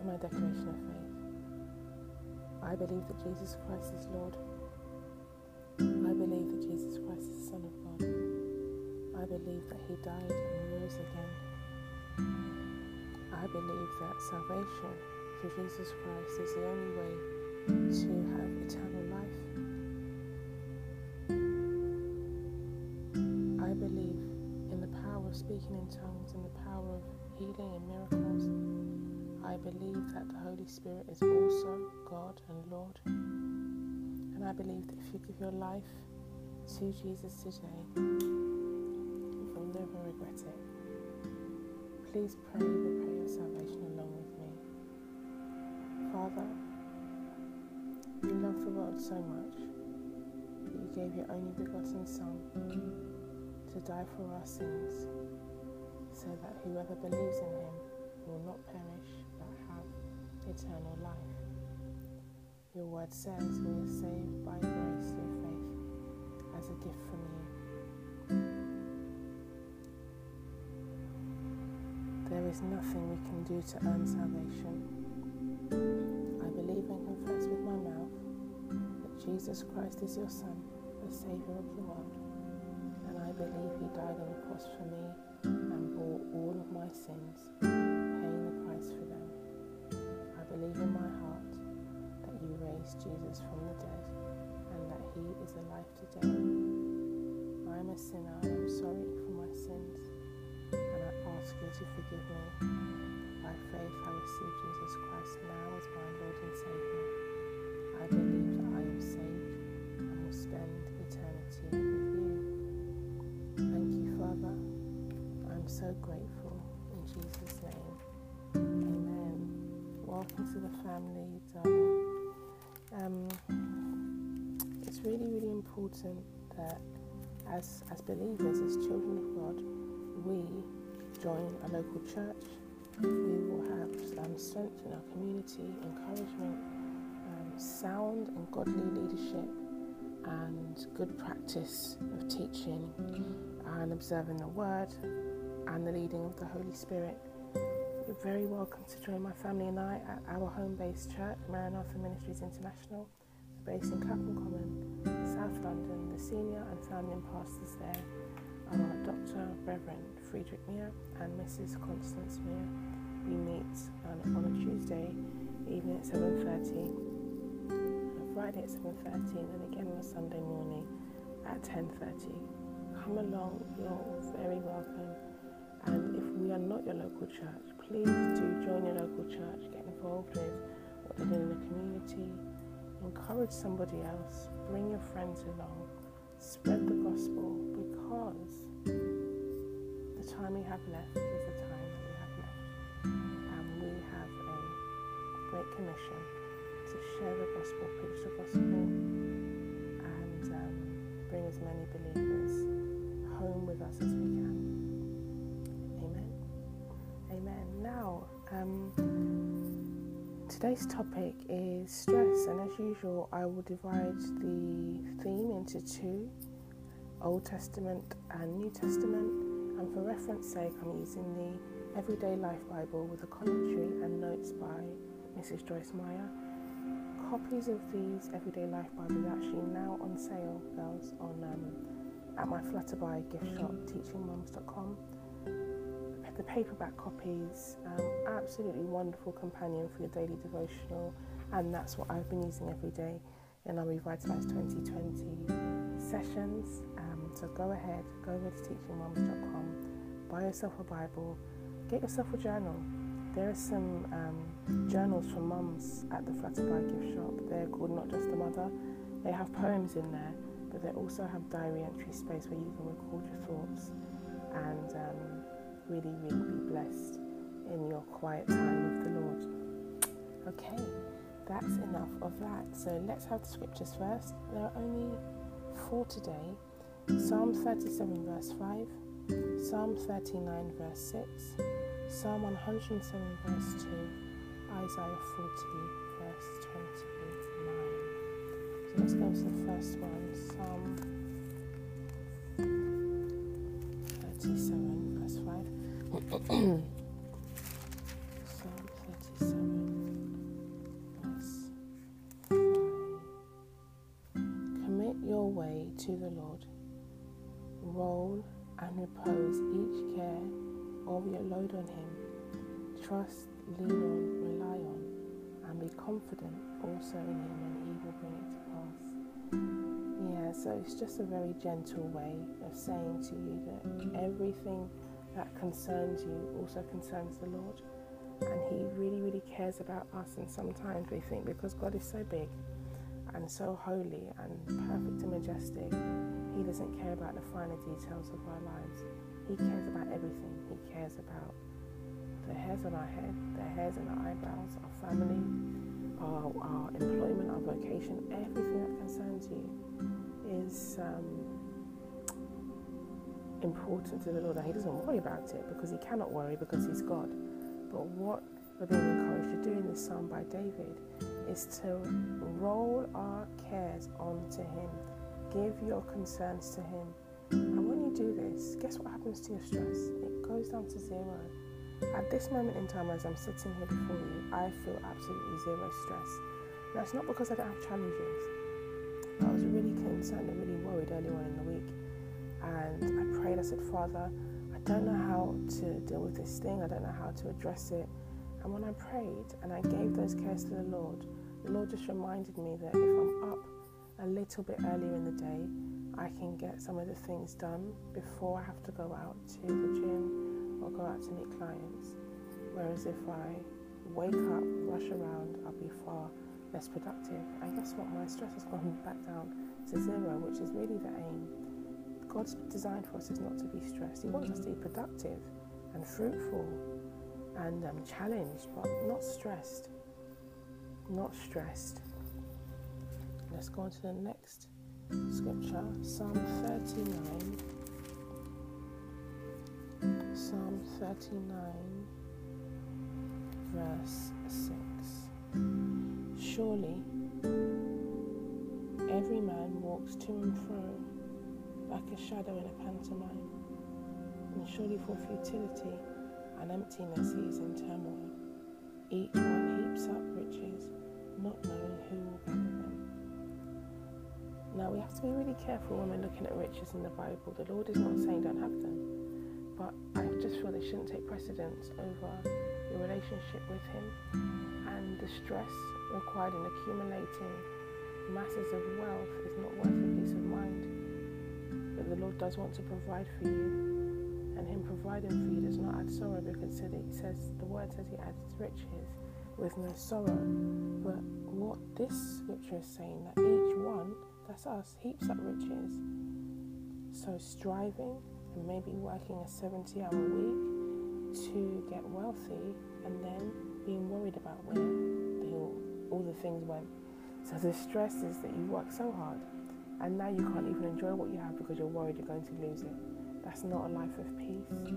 Here's my declaration of faith I believe that Jesus Christ is Lord. I believe that Jesus Christ is the Son of God. I believe that He died and rose again. I believe that salvation through Jesus Christ is the only way to have eternal life. I believe in the power of speaking in tongues and the power of healing and miracles. I believe that the Holy Spirit is also God and Lord. And I believe that if you give your life to Jesus today, you will never regret it. Please pray the prayer of salvation along with me. Father, you love the world so much that you gave your only begotten Son to die for our sins, so that whoever believes in him will not perish eternal life. Your word says we are saved by grace through faith as a gift from you. There is nothing we can do to earn salvation. I believe and confess with my mouth that Jesus Christ is your Son, the Saviour of the world, and I believe He died on the cross for me and bore all of my sins, paying the price for them. I believe in my heart that you raised Jesus from the dead and that He is alive today. I am a sinner I'm sorry for my sins, and I ask you to forgive me. By faith, I receive Jesus Christ now as my Lord and Saviour. I believe that I am saved and will spend eternity with you. Thank you, Father. I'm so grateful in Jesus' name. Welcome to the family, darling. Um, it's really, really important that as as believers, as children of God, we join a local church we will have um, strength in our community, encouragement, um, sound and godly leadership, and good practice of teaching and observing the word and the leading of the Holy Spirit. Very welcome to join my family and I at our home based church, Maranatha Ministries International, based in Clapham Common, South London. The senior and founding pastors there are Dr. Reverend Friedrich Meir and Mrs. Constance Meir we meet on, a Tuesday evening at 7.30, on Friday at 7.30 and again on a Sunday morning at 10.30. Come along, you're very welcome. And if we are not your local church, please do join your local church, get involved with what they're doing in the community, encourage somebody else, bring your friends along, spread the gospel because the time we have left is the time that we have left. And we have a Great Commission to share the gospel, preach the gospel, and um, bring as many believers home with us as we can. Um, today's topic is stress, and as usual, I will divide the theme into two Old Testament and New Testament. And for reference sake, I'm using the Everyday Life Bible with a commentary and notes by Mrs. Joyce Meyer. Copies of these Everyday Life Bibles are actually now on sale, girls, on um, at my Flutterby gift shop, teachingmoms.com. The paperback copies, um, absolutely wonderful companion for your daily devotional, and that's what I've been using every day in our Revitalize 2020 sessions. Um, so go ahead, go over to teachingmoms.com, buy yourself a Bible, get yourself a journal there are some um, journals from mums at the Flutterby gift shop. They're called Not Just a Mother. They have poems in there, but they also have diary entry space where you can record your thoughts and um, really, really be blessed in your quiet time with the Lord. Okay, that's enough of that. So let's have the scriptures first. There are only four today Psalm 37, verse 5, Psalm 39, verse 6. Psalm 107, verse 2, Isaiah 40, verse 29. So let's go to the first one Psalm 37, verse 5. Commit your way to the Lord. Roll and repose each care of your load on Him. Trust, lean on, rely on, and be confident also in Him, and He will bring it to pass. Yeah, so it's just a very gentle way of saying to you that everything that concerns you also concerns the Lord. And He really, really cares about us. And sometimes we think because God is so big and so holy and perfect and majestic, He doesn't care about the finer details of our lives. He cares about everything. He cares about the hairs on our head, the hairs on our eyebrows, our family, our, our employment, our vocation, everything that concerns you is um, important to the Lord. And He doesn't worry about it because He cannot worry because He's God. But what we're being encouraged to do in this psalm by David is to roll our cares onto Him, give your concerns to Him. And when you do this, guess what happens to your stress? It goes down to zero. At this moment in time, as I'm sitting here before you, I feel absolutely zero stress. That's not because I don't have challenges. I was really concerned and really worried earlier on in the week. And I prayed, I said, Father, I don't know how to deal with this thing, I don't know how to address it. And when I prayed and I gave those cares to the Lord, the Lord just reminded me that if I'm up a little bit earlier in the day, I can get some of the things done before I have to go out to the gym or go out to meet clients. Whereas if I wake up, rush around, I'll be far less productive. And guess what? My stress has gone back down to zero, which is really the aim. God's design for us is not to be stressed. He wants us to be productive and fruitful and um, challenged, but not stressed. Not stressed. Let's go on to the next scripture Psalm 39. Psalm 39, verse 6. Surely every man walks to and fro like a shadow in a pantomime, and surely for futility and emptiness he is in turmoil. Each one heaps up riches, not knowing who will gather them. Now we have to be really careful when we're looking at riches in the Bible. The Lord is not saying don't have them but I just feel they shouldn't take precedence over your relationship with Him and the stress required in accumulating masses of wealth is not worth mind. But the Lord does want to provide for you, and Him providing for you does not add sorrow because He says the Word says He adds riches with no sorrow. But what this scripture is saying that each one, that's us, heaps up riches. So striving and maybe working a 70 hour week to get wealthy and then being worried about where all, all the things went. So the stress is that you work so hard and now you can't even enjoy what you have because you're worried you're going to lose it. That's not a life of peace.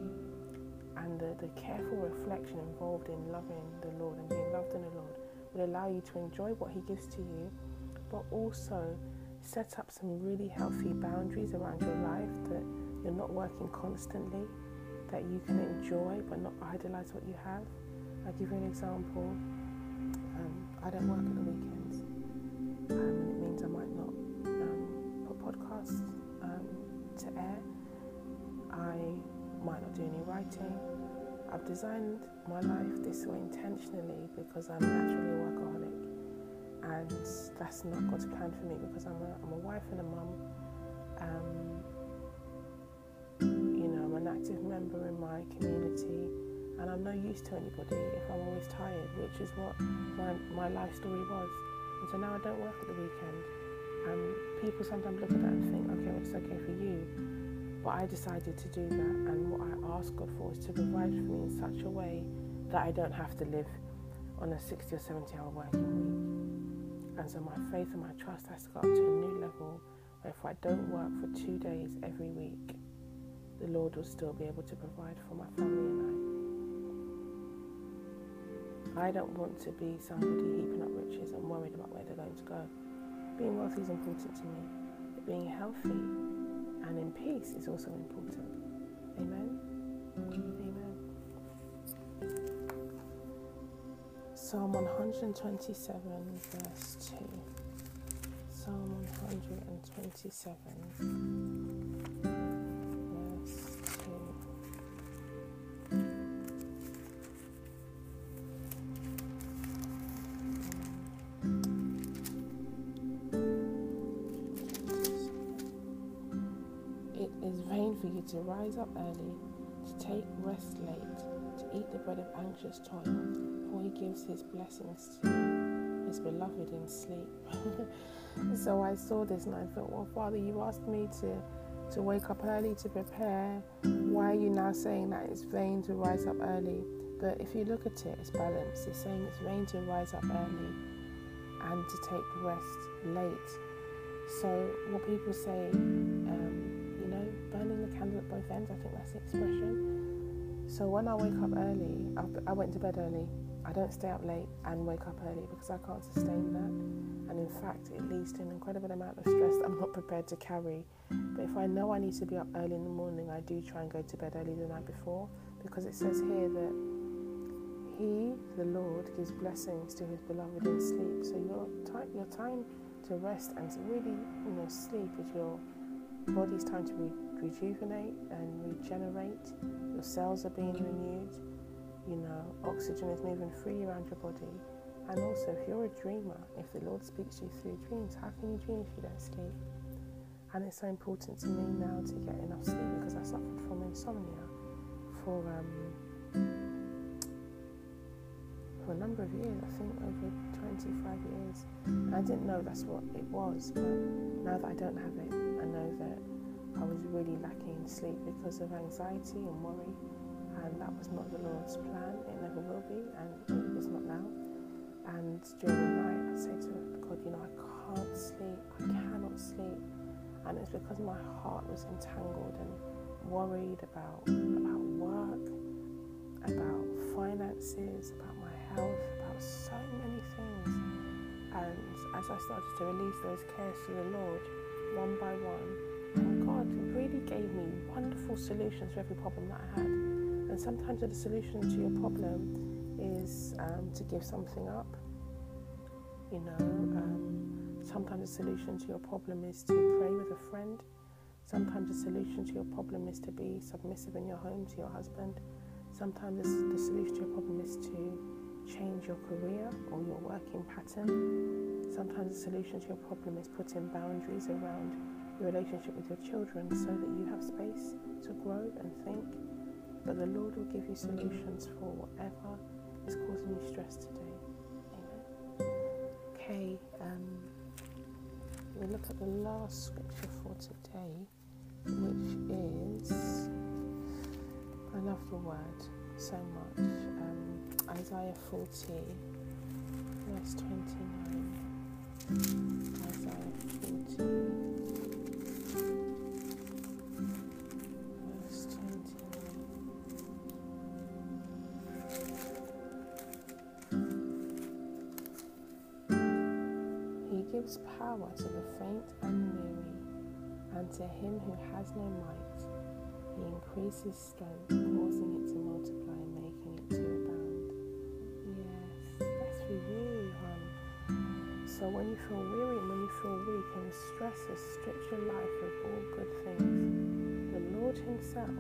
And the, the careful reflection involved in loving the Lord and being loved in the Lord will allow you to enjoy what He gives to you, but also set up some really healthy boundaries around your life that you're not working constantly, that you can enjoy but not idolize what you have. I'll give you an example. Um, I don't work at the weekends, and it means I might not put podcasts um, to air. I might not do any writing. I've designed my life this way intentionally because I'm naturally a workaholic, and that's not God's plan for me because I'm a, I'm a wife and a mum. Um, you know, I'm an active member in my community and I'm no use to anybody if I'm always tired, which is what my, my life story was. And so now I don't work at the weekend. And people sometimes look at that and think, okay, well, it's okay for you. But I decided to do that, and what I ask God for is to provide for me in such a way that I don't have to live on a 60 or 70 hour working week. And so my faith and my trust has to go up to a new level where if I don't work for two days every week, the Lord will still be able to provide for my family and I. I don't want to be somebody heaping up riches and worried about where they're going to go. Being wealthy is important to me. being healthy and in peace is also important. Amen. Amen. Psalm 127, verse 2. Psalm 127. To rise up early, to take rest late, to eat the bread of anxious toil, for he gives his blessings to his beloved in sleep. so I saw this and I thought, well, Father, you asked me to, to wake up early to prepare. Why are you now saying that it's vain to rise up early? But if you look at it, it's balanced. It's saying it's vain to rise up early and to take rest late. So, what people say, um, the candle at both ends. I think that's the expression. So when I wake up early, I went to bed early. I don't stay up late and wake up early because I can't sustain that. And in fact, it leads to an incredible amount of stress that I'm not prepared to carry. But if I know I need to be up early in the morning, I do try and go to bed early the night before because it says here that He, the Lord, gives blessings to His beloved in sleep. So your time, your time to rest and to really, you know, sleep is your body's time to re- rejuvenate and regenerate. Your cells are being renewed. You know, oxygen is moving free around your body. And also, if you're a dreamer, if the Lord speaks to you through dreams, how can you dream if you don't sleep? And it's so important to me now to get enough sleep because I suffered from insomnia for um, for a number of years. I think over 25 years. And I didn't know that's what it was, but now that I don't have it, I know that I was really lacking sleep because of anxiety and worry, and that was not the Lord's plan. It never will be, and it is not now. And during the night, I say to God, you know, I can't sleep, I cannot sleep, and it's because my heart was entangled and worried about about work, about finances, about my health, about so many things. And as I started to release those cares to the Lord, one by one, really gave me wonderful solutions for every problem that I had. And sometimes the solution to your problem is um, to give something up. You know, um, sometimes the solution to your problem is to pray with a friend. Sometimes the solution to your problem is to be submissive in your home to your husband. Sometimes the solution to your problem is to change your career or your working pattern. Sometimes the solution to your problem is putting boundaries around your relationship with your children so that you have space to grow and think. But the Lord will give you solutions for whatever is causing you stress today. Amen. Okay, um, we look at the last scripture for today, which is I love the word so much. Um, Isaiah 40, verse 29. Isaiah 40. gives power to the faint and weary, and to him who has no might, he increases strength, you feel weary and when you feel weak and stress has stripped your life of all good things, the Lord Himself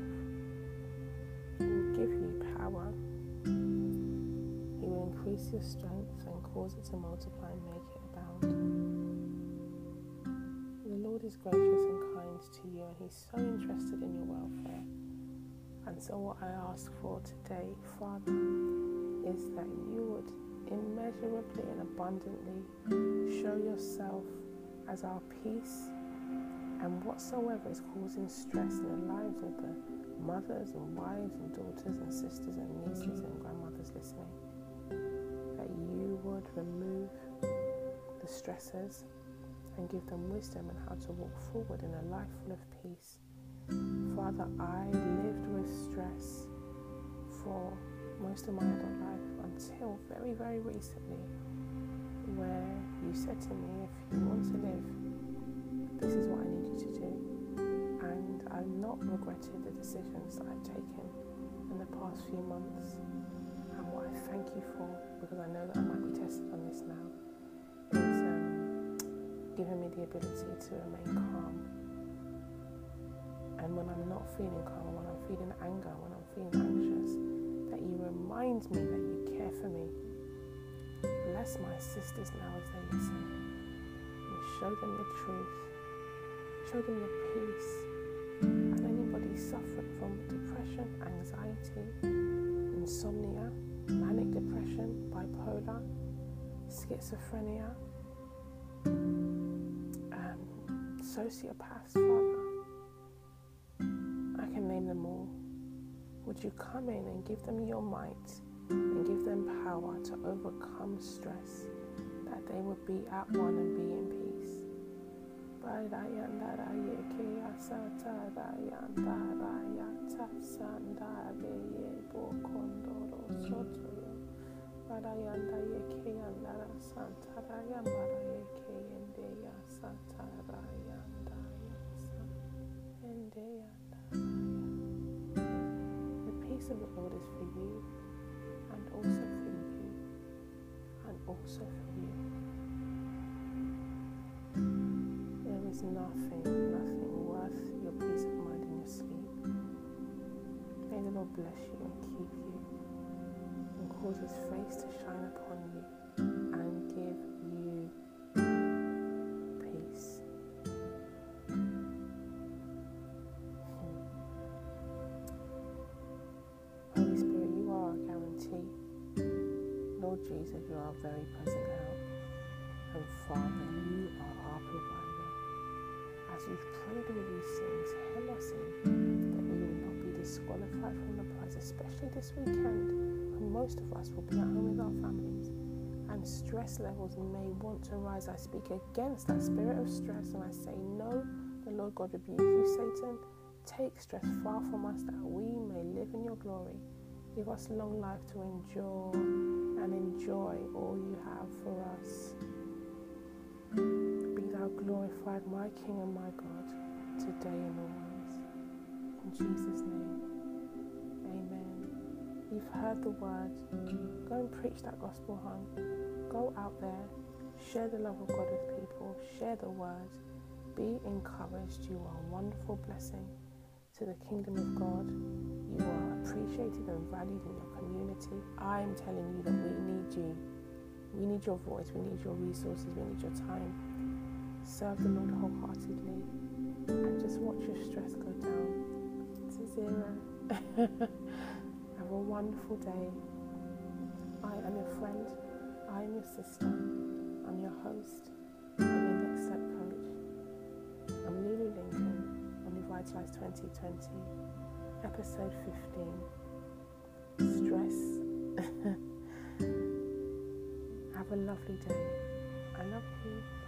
will give you power. He will increase your strength and cause it to multiply and make it abound The Lord is gracious and kind to you, and He's so interested in your welfare. And so, what I ask for today, Father, is that you would immeasurably and abundantly show yourself as our peace and whatsoever is causing stress in the lives of the mothers and wives and daughters and sisters and nieces and grandmothers listening, that you would remove the stressors and give them wisdom and how to walk forward in a life full of peace. Father, I lived with stress for most of my adult life until very, very recently, where you said to me, if you want to live this is what I need you to do. And I've not regretted the decisions that I've taken in the past few months. And what I thank you for, because I know that I might be tested on this now, is um, giving me the ability to remain calm. And when I'm not feeling calm, when I'm feeling anger, when I'm feeling anxious, that you remind me that care for me. Bless my sisters now as they listen. And show them the truth. Show them the peace. And anybody suffering from depression, anxiety, insomnia, manic depression, bipolar, schizophrenia, um, sociopaths, Father. I can name them all. Would you come in and give them your might and give them power to overcome stress, that they would be at one and be in peace? The peace of the Lord is for you also for you. There is nothing, nothing worth your peace of mind in your sleep. May the Lord bless you and keep you and cause his face to shine upon you Jesus, you are very present now. And Father, you are our provider. As we've prayed all these things, help us in that we will not be disqualified from the prize, especially this weekend when most of us will be at home with our families and stress levels may want to rise. I speak against that spirit of stress and I say, No, the Lord God rebuke you, Satan. Take stress far from us that we may live in your glory. Give us long life to endure and enjoy all you have for us. Be thou glorified, my King and my God, today and always. In Jesus' name, amen. You've heard the word. Go and preach that gospel home. Go out there, share the love of God with people, share the word. Be encouraged. You are a wonderful blessing to the kingdom of God. You are appreciated and valued in your community. I am telling you that we need you. We need your voice, we need your resources, we need your time. Serve the Lord wholeheartedly and just watch your stress go down to zero. Have a wonderful day. I am your friend, I am your sister, I'm your host, I'm your next step coach. I'm Lulu Lincoln on Revitalize 2020, episode 15 Stress. Have a lovely day. I love you.